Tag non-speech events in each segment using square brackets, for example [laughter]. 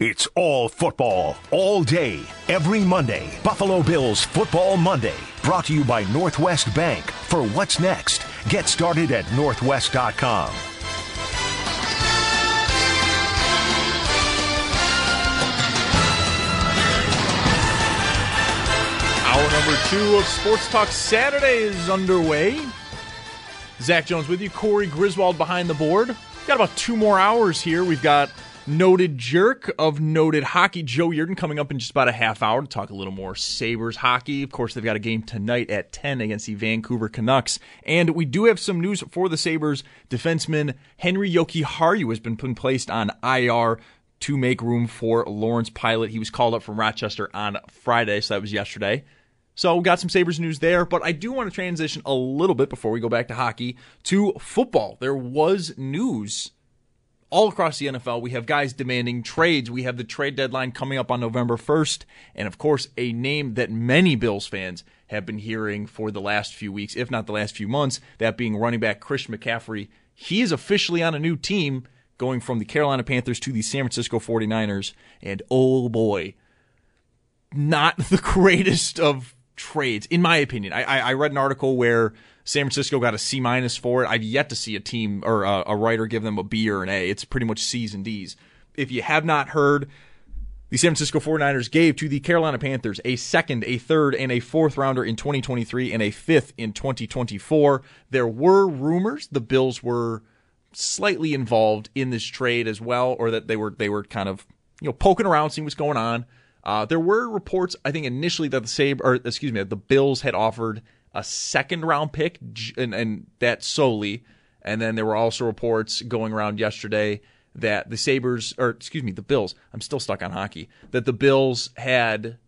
It's all football, all day, every Monday. Buffalo Bills Football Monday. Brought to you by Northwest Bank. For what's next, get started at northwest.com. Hour number two of Sports Talk Saturday is underway. Zach Jones with you, Corey Griswold behind the board. Got about two more hours here. We've got noted jerk of noted hockey, Joe Yerdon, coming up in just about a half hour to talk a little more Sabres hockey. Of course, they've got a game tonight at 10 against the Vancouver Canucks. And we do have some news for the Sabres. Defenseman Henri Jokiharju has been placed on IR to make room for Lawrence Pilut. He was called up from Rochester on Friday, so that was yesterday. So we got some Sabres news there, but I do want to transition a little bit before we go back to hockey to football. There was news all across the NFL. We have guys demanding trades. We have the trade deadline coming up on November 1st. And of course, a name that many Bills fans have been hearing for the last few weeks, if not the last few months, that being running back Christian McCaffrey. He is officially on a new team going from the Carolina Panthers to the San Francisco 49ers. And oh boy, not [laughs] the greatest of trades, in my opinion. I, I, I read an article where San Francisco got a C minus for it. I've yet to see a team or a, a writer give them a B or an A. It's pretty much C's and D's. If you have not heard, the San Francisco 49ers gave to the Carolina Panthers a second, a third, and a fourth rounder in 2023 and a fifth in 2024. There were rumors the Bills were slightly involved in this trade as well, or that they were they were kind of you know poking around, seeing what's going on. Uh, there were reports, I think, initially that the Sabre, or excuse me, the Bills had offered a second round pick, and, and that solely. And then there were also reports going around yesterday that the Sabres, or excuse me, the Bills, I'm still stuck on hockey, that the Bills had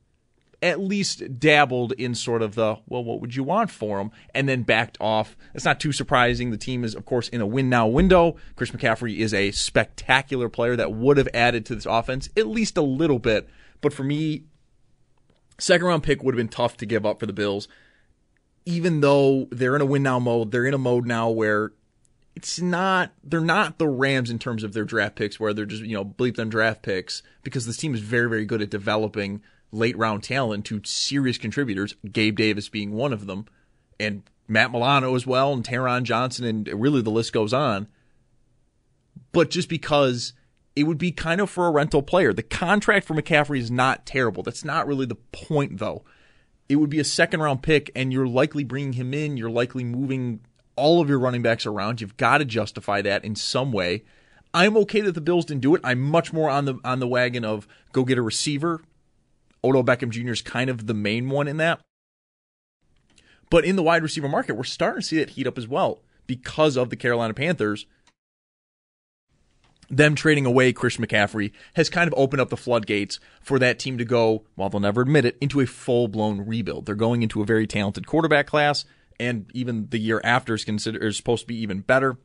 at least dabbled in sort of the, well, what would you want for them? And then backed off. It's not too surprising. The team is, of course, in a win now window. Chris McCaffrey is a spectacular player that would have added to this offense at least a little bit but for me, second round pick would have been tough to give up for the Bills, even though they're in a win now mode. They're in a mode now where it's not they're not the Rams in terms of their draft picks where they're just you know bleep them draft picks because this team is very very good at developing late round talent to serious contributors. Gabe Davis being one of them, and Matt Milano as well, and Taron Johnson, and really the list goes on. But just because it would be kind of for a rental player. The contract for McCaffrey is not terrible. That's not really the point, though. It would be a second round pick, and you're likely bringing him in. You're likely moving all of your running backs around. You've got to justify that in some way. I'm okay that the Bills didn't do it. I'm much more on the on the wagon of go get a receiver. Odell Beckham Jr. is kind of the main one in that. But in the wide receiver market, we're starting to see that heat up as well because of the Carolina Panthers them trading away Chris McCaffrey has kind of opened up the floodgates for that team to go, while they'll never admit it, into a full blown rebuild. They're going into a very talented quarterback class, and even the year after is considered is supposed to be even better.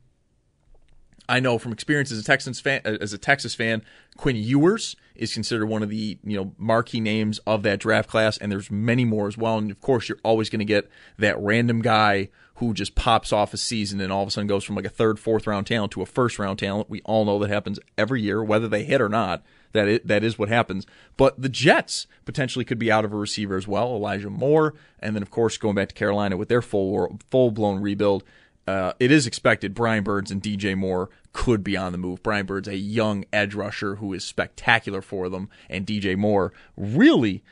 I know from experience as a Texans fan, as a Texas fan, Quinn Ewers is considered one of the you know marquee names of that draft class, and there's many more as well. And of course, you're always going to get that random guy who just pops off a season and all of a sudden goes from like a third, fourth round talent to a first round talent. We all know that happens every year, whether they hit or not. That is, that is what happens. But the Jets potentially could be out of a receiver as well, Elijah Moore, and then of course going back to Carolina with their full full blown rebuild. Uh, it is expected Brian Burns and DJ Moore could be on the move. Brian Burns, a young edge rusher who is spectacular for them, and DJ Moore really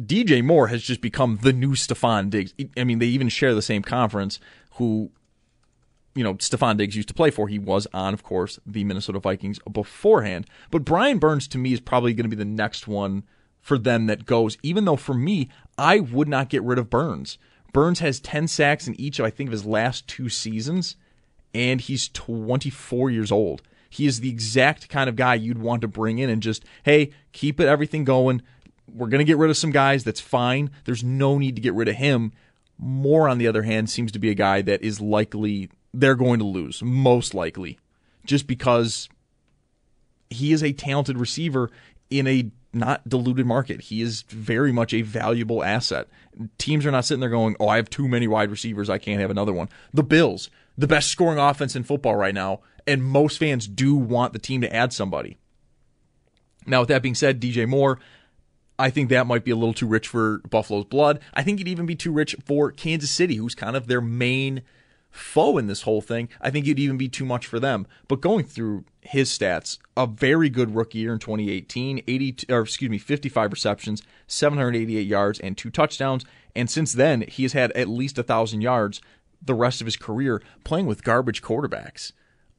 DJ Moore has just become the new Stefon Diggs. I mean, they even share the same conference. Who, you know, Stefon Diggs used to play for. He was on, of course, the Minnesota Vikings beforehand. But Brian Burns to me is probably going to be the next one for them that goes. Even though for me, I would not get rid of Burns. Burns has 10 sacks in each of I think of his last two seasons, and he's 24 years old. He is the exact kind of guy you'd want to bring in and just, hey, keep it everything going. We're going to get rid of some guys. That's fine. There's no need to get rid of him. Moore, on the other hand, seems to be a guy that is likely they're going to lose, most likely, just because he is a talented receiver in a not diluted market. He is very much a valuable asset. Teams are not sitting there going, "Oh, I have too many wide receivers. I can't have another one." The Bills, the best scoring offense in football right now, and most fans do want the team to add somebody. Now, with that being said, DJ Moore, I think that might be a little too rich for Buffalo's blood. I think it'd even be too rich for Kansas City, who's kind of their main foe in this whole thing. I think it'd even be too much for them. But going through his stats, a very good rookie year in 2018, 80 or excuse me, 55 receptions, 788 yards and two touchdowns, and since then he has had at least a 1000 yards the rest of his career playing with garbage quarterbacks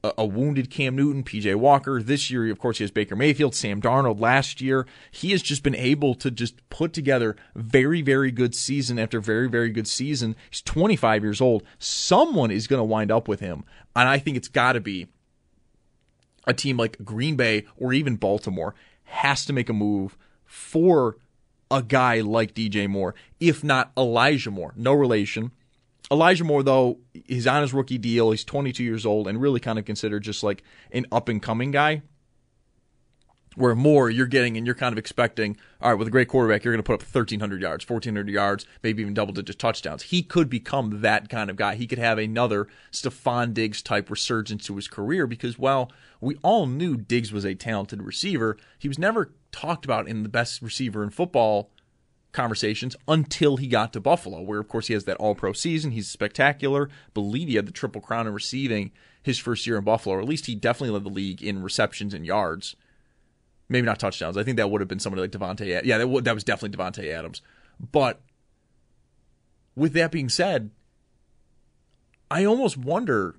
a, wounded Cam Newton, PJ Walker. This year, of course, he has Baker Mayfield, Sam Darnold. Last year, he has just been able to just put together very, very good season after very, very good season. He's 25 years old. Someone is going to wind up with him, and I think it's got to be a team like Green Bay or even Baltimore has to make a move for a guy like DJ Moore, if not Elijah Moore. No relation Elijah Moore, though, he's on his rookie deal. He's 22 years old and really kind of considered just like an up and coming guy. Where Moore, you're getting and you're kind of expecting, all right, with a great quarterback, you're going to put up 1,300 yards, 1,400 yards, maybe even double digit touchdowns. He could become that kind of guy. He could have another Stefon Diggs type resurgence to his career because, well, we all knew Diggs was a talented receiver. He was never talked about in the best receiver in football conversations until he got to Buffalo, where of course he has that All Pro season. He's spectacular. Believe he had the triple crown in receiving his first year in Buffalo, or at least he definitely led the league in receptions and yards. Maybe not touchdowns. I think that would have been somebody like Davante. Yeah, that, w- that was definitely Davante Adams. But with that being said, I almost wonder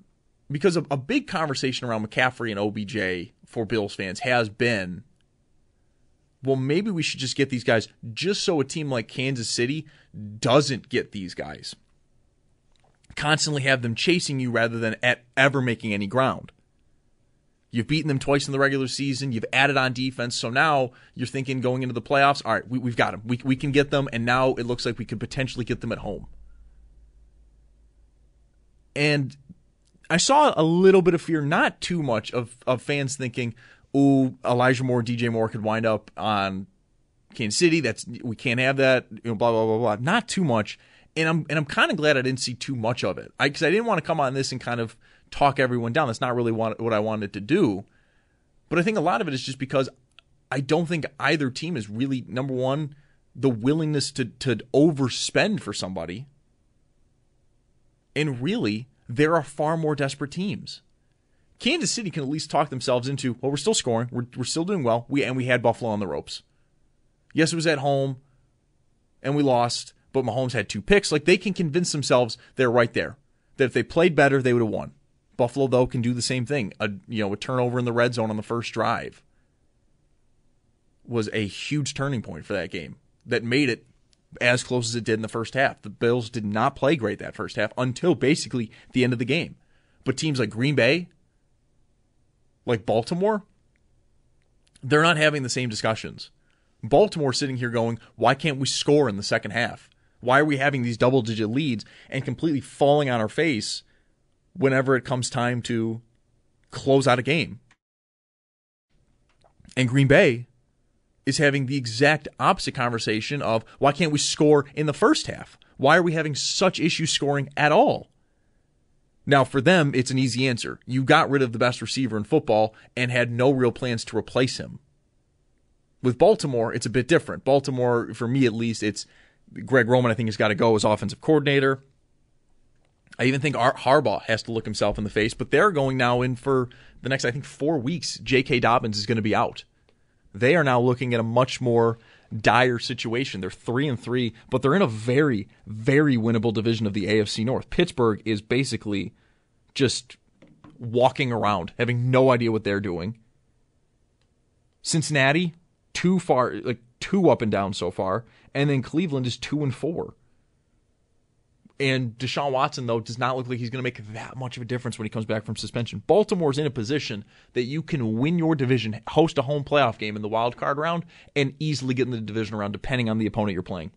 because a, a big conversation around McCaffrey and OBJ for Bills fans has been well, maybe we should just get these guys just so a team like Kansas City doesn't get these guys. Constantly have them chasing you rather than at ever making any ground. You've beaten them twice in the regular season. You've added on defense. So now you're thinking going into the playoffs, all right, we, have got them. We, we can get them. And now it looks like we could potentially get them at home. And I saw a little bit of fear, not too much, of, of fans thinking, ooh, Elijah Moore, DJ Moore could wind up on Kansas City. That's we can't have that. You know, blah blah blah blah. Not too much, and I'm and I'm kind of glad I didn't see too much of it. Because I, I, didn't want to come on this and kind of talk everyone down. That's not really what, what I wanted to do. But I think a lot of it is just because I don't think either team is really number one the willingness to to overspend for somebody. And really, there are far more desperate teams. Kansas City can at least talk themselves into, well, we're still scoring, we're, we're still doing well, we and we had Buffalo on the ropes. Yes, it was at home, and we lost, but Mahomes had two picks. Like they can convince themselves they're right there. That if they played better, they would have won. Buffalo though can do the same thing. A you know a turnover in the red zone on the first drive was a huge turning point for that game that made it as close as it did in the first half. The Bills did not play great that first half until basically the end of the game. But teams like Green Bay, like Baltimore, they're not having the same discussions. Baltimore sitting here going, why can't we score in the second half? Why are we having these double digit leads and completely falling on our face whenever it comes time to close out a game? And Green Bay is having the exact opposite conversation of why can't we score in the first half? Why are we having such issues scoring at all? Now, for them, it's an easy answer. You got rid of the best receiver in football and had no real plans to replace him. With Baltimore, it's a bit different. Baltimore, for me at least, it's Greg Roman, I think, has got to go as offensive coordinator. I even think Art Harbaugh has to look himself in the face, but they're going now in for the next, I think, four weeks. J.K. Dobbins is going to be out. They are now looking at a much more dire situation. They're three and three, but they're in a very, very winnable division of the AFC North. Pittsburgh is basically just walking around, having no idea what they're doing. Cincinnati, too far, like two up and down so far, and then Cleveland is two and four. And Deshaun Watson, though, does not look like he's going to make that much of a difference when he comes back from suspension. Baltimore's in a position that you can win your division, host a home playoff game in the wild card round, and easily get in the division round, depending on the opponent you're playing.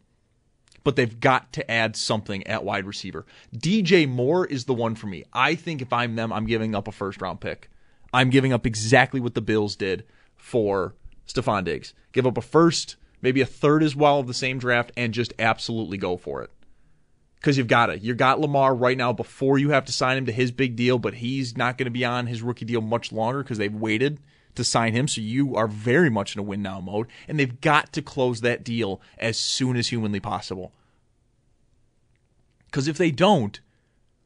But they've got to add something at wide receiver. DJ Moore is the one for me. I think if I'm them, I'm giving up a first round pick. I'm giving up exactly what the Bills did for Stefon Diggs. Give up a first, maybe a third as well of the same draft, and just absolutely go for it because you've got it. You got Lamar right now before you have to sign him to his big deal, but he's not going to be on his rookie deal much longer because they've waited to sign him. So you are very much in a win now mode, and they've got to close that deal as soon as humanly possible. Because if they don't,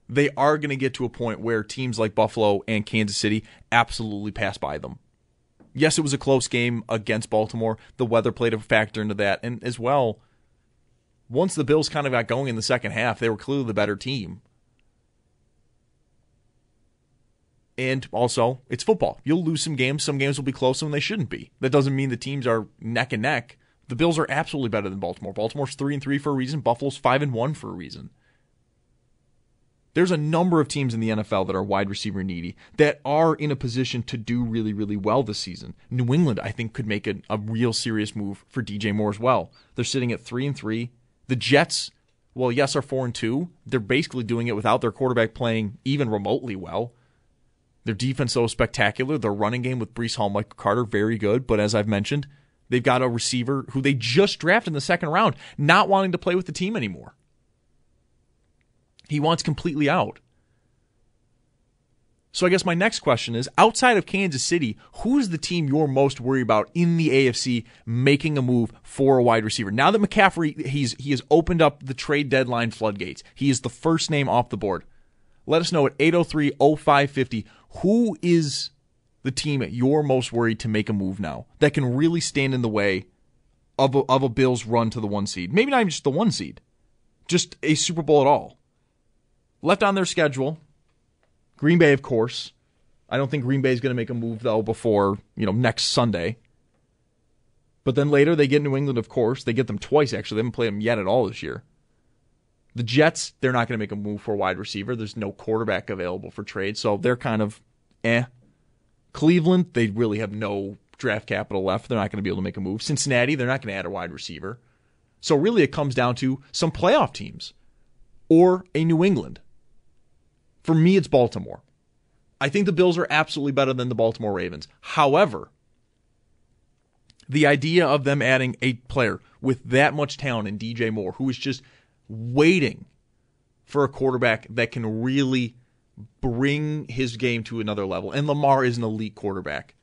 they are going to get to a point where teams like Buffalo and Kansas City absolutely pass by them. Yes, it was a close game against Baltimore. The weather played a factor into that, and as well once the Bills kind of got going in the second half, they were clearly the better team. And also, it's football. You'll lose some games. Some games will be close when they shouldn't be. That doesn't mean the teams are neck and neck. The Bills are absolutely better than Baltimore. Baltimore's three and three for a reason. Buffalo's five and one for a reason. There's a number of teams in the NFL that are wide receiver needy that are in a position to do really, really well this season. New England, I think, could make a, a real serious move for DJ Moore as well. They're sitting at three and three. The Jets, well, yes, are four and two. They're basically doing it without their quarterback playing even remotely well. Their defense is spectacular. Their running game with Breece Hall, Michael Carter, very good. But as I've mentioned, they've got a receiver who they just drafted in the second round, not wanting to play with the team anymore. He wants completely out. So I guess my next question is outside of Kansas City, who's the team you're most worried about in the AFC making a move for a wide receiver? Now that McCaffrey he's he has opened up the trade deadline floodgates. He is the first name off the board. Let us know at 803-0550 who is the team you're most worried to make a move now that can really stand in the way of a, of a Bills run to the one seed. Maybe not even just the one seed. Just a Super Bowl at all. Left on their schedule, Green Bay, of course. I don't think Green Bay is going to make a move though before you know next Sunday. But then later they get New England, of course. They get them twice actually. They haven't played them yet at all this year. The Jets, they're not going to make a move for a wide receiver. There's no quarterback available for trade, so they're kind of eh. Cleveland, they really have no draft capital left. They're not going to be able to make a move. Cincinnati, they're not going to add a wide receiver. So really, it comes down to some playoff teams or a New England. For me, it's Baltimore. I think the Bills are absolutely better than the Baltimore Ravens. However, the idea of them adding a player with that much talent in DJ Moore, who is just waiting for a quarterback that can really bring his game to another level. And Lamar is an elite quarterback.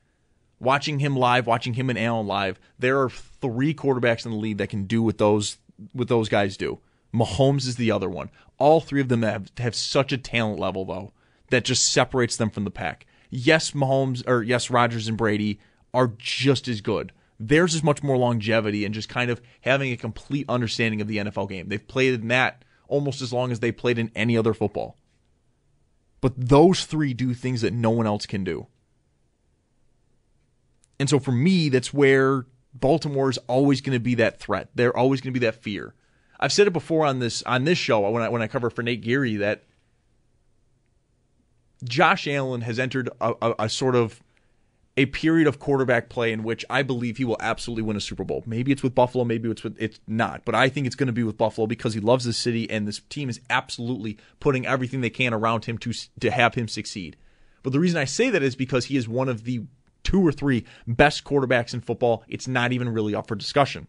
Watching him live, watching him and Allen live, there are three quarterbacks in the league that can do what those what those guys do. Mahomes is the other one. All three of them have, have such a talent level, though, that just separates them from the pack. Yes, Mahomes, or yes, Rodgers and Brady are just as good. Theirs is much more longevity and just kind of having a complete understanding of the NFL game. They've played in that almost as long as they played in any other football. But those three do things that no one else can do. And so for me, that's where Baltimore is always going to be that threat. They're always going to be that fear. I've said it before on this on this show when I when I cover for Nate Geary that Josh Allen has entered a, a, a, sort of a period of quarterback play in which I believe he will absolutely win a Super Bowl. Maybe it's with Buffalo, maybe it's with it's not, but I think it's going to be with Buffalo because he loves the city and this team is absolutely putting everything they can around him to to have him succeed. But the reason I say that is because he is one of the two or three best quarterbacks in football. It's not even really up for discussion.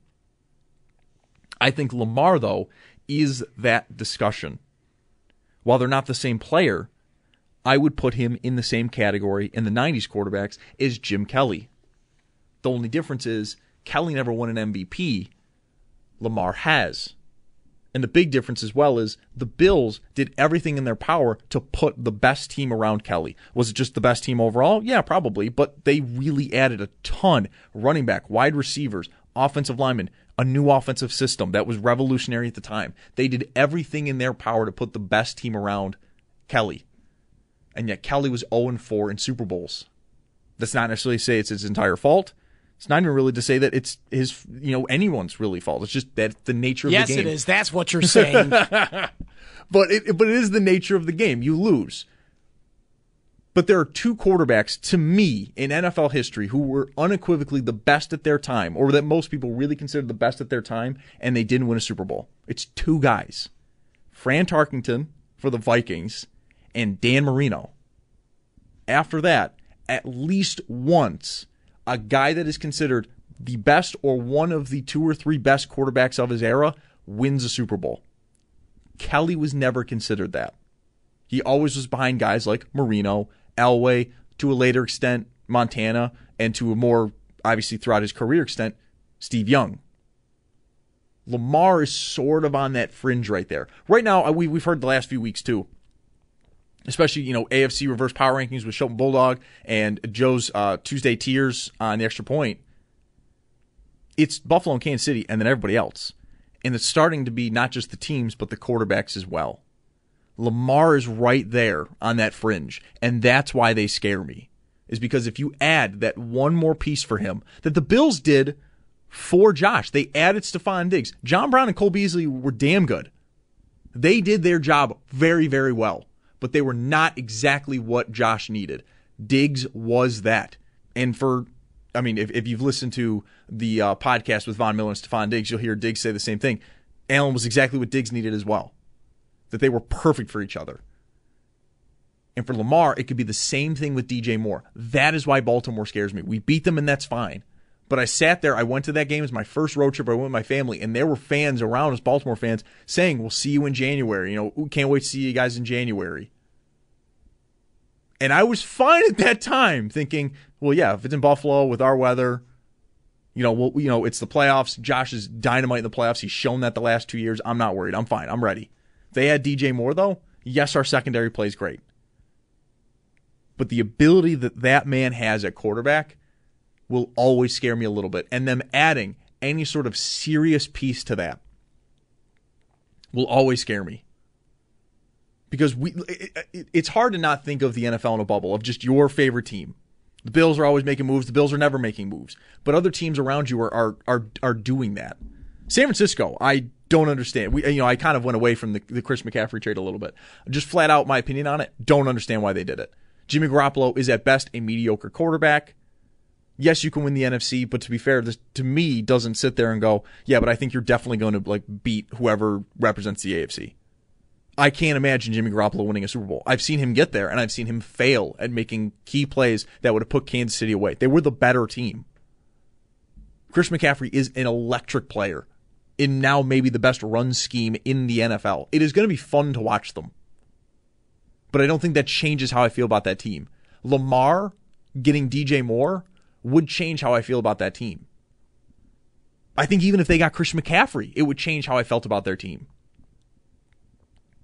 I think Lamar, though, is that discussion. While they're not the same player, I would put him in the same category in the 90s quarterbacks as Jim Kelly. The only difference is Kelly never won an MVP, Lamar has. And the big difference as well is the Bills did everything in their power to put the best team around Kelly. Was it just the best team overall? Yeah, probably, but they really added a ton running back, wide receivers, offensive linemen, a new offensive system that was revolutionary at the time. They did everything in their power to put the best team around Kelly. And yet Kelly was 0 4 in Super Bowls. That's not necessarily to say it's his entire fault. It's not even really to say that it's his, you know, anyone's really fault. It's just that the nature of yes, the game. Yes, it is. That's what you're saying. [laughs] but it but it is the nature of the game. You lose. But there are two quarterbacks to me in NFL history who were unequivocally the best at their time, or that most people really consider the best at their time, and they didn't win a Super Bowl. It's two guys Fran Tarkenton for the Vikings and Dan Marino. After that, at least once, a guy that is considered the best or one of the two or three best quarterbacks of his era wins a Super Bowl. Kelly was never considered that. He always was behind guys like Marino, Elway, to a later extent, Montana, and to a more, obviously, throughout his career extent, Steve Young. Lamar is sort of on that fringe right there. Right now, we, we've heard the last few weeks too, especially, you know, AFC reverse power rankings with Shelton Bulldog and Joe's uh, Tuesday Tears on the extra point. It's Buffalo and Kansas City and then everybody else. And it's starting to be not just the teams, but the quarterbacks as well. Lamar is right there on that fringe. And that's why they scare me. Is because if you add that one more piece for him that the Bills did for Josh, they added Stefon Diggs. John Brown and Cole Beasley were damn good. They did their job very, very well, but they were not exactly what Josh needed. Diggs was that. And for, I mean, if, if you've listened to the uh, podcast with Von Miller and Stefon Diggs, you'll hear Diggs say the same thing. Allen was exactly what Diggs needed as well that they were perfect for each other. And for Lamar, it could be the same thing with DJ Moore. That is why Baltimore scares me. We beat them, and that's fine. But I sat there. I went to that game. It was my first road trip. I went with my family, and there were fans around us, Baltimore fans, saying, "We'll see you in January. You know, can't wait to see you guys in January." And I was fine at that time, thinking, "Well, yeah, if it's in Buffalo with our weather, you know, well, you know, it's the playoffs. Josh is dynamite in the playoffs. He's shown that the last two years. I'm not worried. I'm fine. I'm ready." They had DJ Moore, though. Yes, our secondary plays great. But the ability that that man has at quarterback will always scare me a little bit. And them adding any sort of serious piece to that will always scare me. Because we, it, it, it's hard to not think of the NFL in a bubble of just your favorite team. The Bills are always making moves. The Bills are never making moves. But other teams around you are are are, are doing that. San Francisco, I don't understand. We, you know, I kind of went away from the, the Chris McCaffrey trade a little bit. Just flat out my opinion on it. Don't understand why they did it. Jimmy Garoppolo is at best a mediocre quarterback. Yes, you can win the NFC, but to be fair, this to me doesn't sit there and go, yeah, but I think you're definitely going to like beat whoever represents the AFC. I can't imagine Jimmy Garoppolo winning a Super Bowl. I've seen him get there, and I've seen him fail at making key plays that would have put Kansas City away. They were the better team. Chris McCaffrey is an electric player in now maybe the best run scheme in the NFL. It is going to be fun to watch them. But I don't think that changes how I feel about that team. Lamar getting DJ Moore would change how I feel about that team. I think even if they got Chris McCaffrey, it would change how I felt about their team.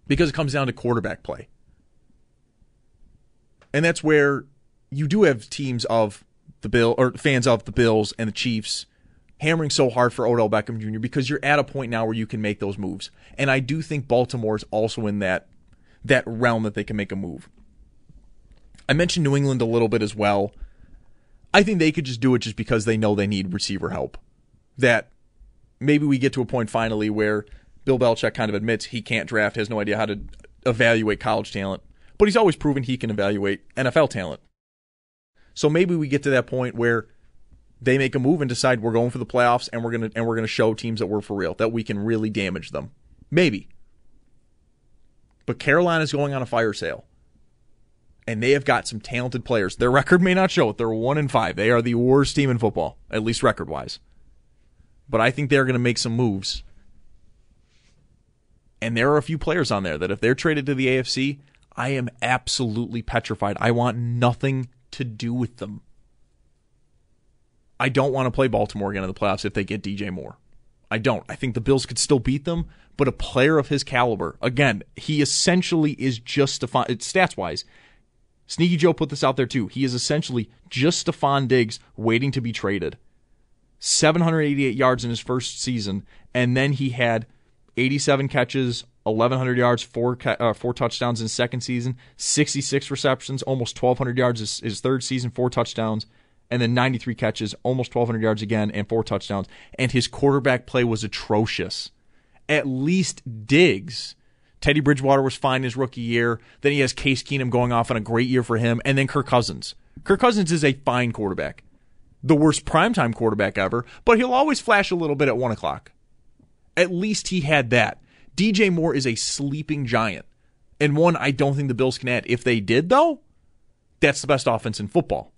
Because it comes down to quarterback play. And that's where you do have teams of the Bill or fans of the Bills and the Chiefs hammering so hard for Odell Beckham Jr. because you're at a point now where you can make those moves. And I do think Baltimore is also in that that realm that they can make a move. I mentioned New England a little bit as well. I think they could just do it just because they know they need receiver help. That maybe we get to a point finally where Bill Belichick kind of admits he can't draft, has no idea how to evaluate college talent, but he's always proven he can evaluate NFL talent. So maybe we get to that point where they make a move and decide we're going for the playoffs and we're gonna and we're gonna show teams that we're for real that we can really damage them. Maybe. But Carolina's going on a fire sale. And they have got some talented players. Their record may not show it. They're one in five. They are the worst team in football, at least record wise. But I think they're going to make some moves. And there are a few players on there that if they're traded to the AFC, I am absolutely petrified. I want nothing to do with them. I don't want to play Baltimore again in the playoffs if they get DJ Moore. I don't. I think the Bills could still beat them, but a player of his caliber, again, he essentially is just Stefon, stats wise. Sneaky Joe put this out there too. He is essentially just Stefon Diggs waiting to be traded. 788 yards in his first season, and then he had 87 catches, 1,100 yards, four uh, four touchdowns in second season, 66 receptions, almost 1,200 yards his, his third season, four touchdowns and then 93 catches, almost 1,200 yards again, and four touchdowns. And his quarterback play was atrocious. At least Diggs, Teddy Bridgewater was fine his rookie year. Then he has Case Keenum going off on a great year for him, and then Kirk Cousins. Kirk Cousins is a fine quarterback, the worst primetime quarterback ever, but he'll always flash a little bit at one o'clock. At least he had that. DJ Moore is a sleeping giant, and one I don't think the Bills can add. If they did, though, that's the best offense in football.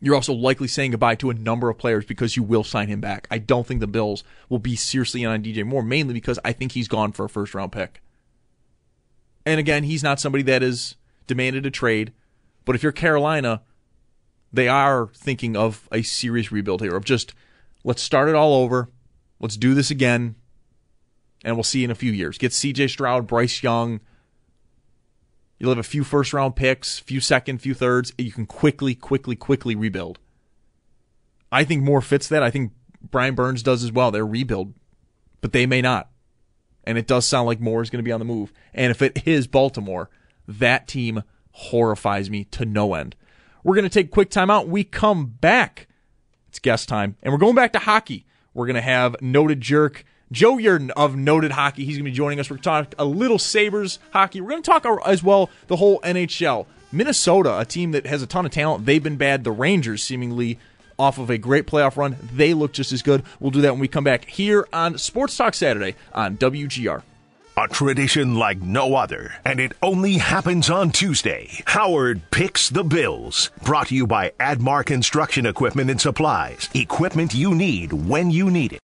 You're also likely saying goodbye to a number of players because you will sign him back. I don't think the Bills will be seriously in on DJ Moore, mainly because I think he's gone for a first round pick. And again, he's not somebody that is demanded a trade. But if you're Carolina, they are thinking of a serious rebuild here of just let's start it all over. Let's do this again. And we'll see in a few years. Get CJ Stroud, Bryce Young, You'll have a few first round picks, few second, few thirds. You can quickly, quickly, quickly rebuild. I think Moore fits that. I think Brian Burns does as well. They're rebuild, but they may not. And it does sound like Moore is going to be on the move. And if it is Baltimore, that team horrifies me to no end. We're going to take quick time out. We come back. It's guest time. And we're going back to hockey. We're going to have noted jerk Joe Yerdon of Noted Hockey. He's going to be joining us. We're going to talk a little Sabres hockey. We're going to talk as well the whole NHL. Minnesota, a team that has a ton of talent, they've been bad. The Rangers, seemingly off of a great playoff run, they look just as good. We'll do that when we come back here on Sports Talk Saturday on WGR. A tradition like no other, and it only happens on Tuesday. Howard picks the Bills. Brought to you by Admar Construction Equipment and Supplies. Equipment you need when you need it.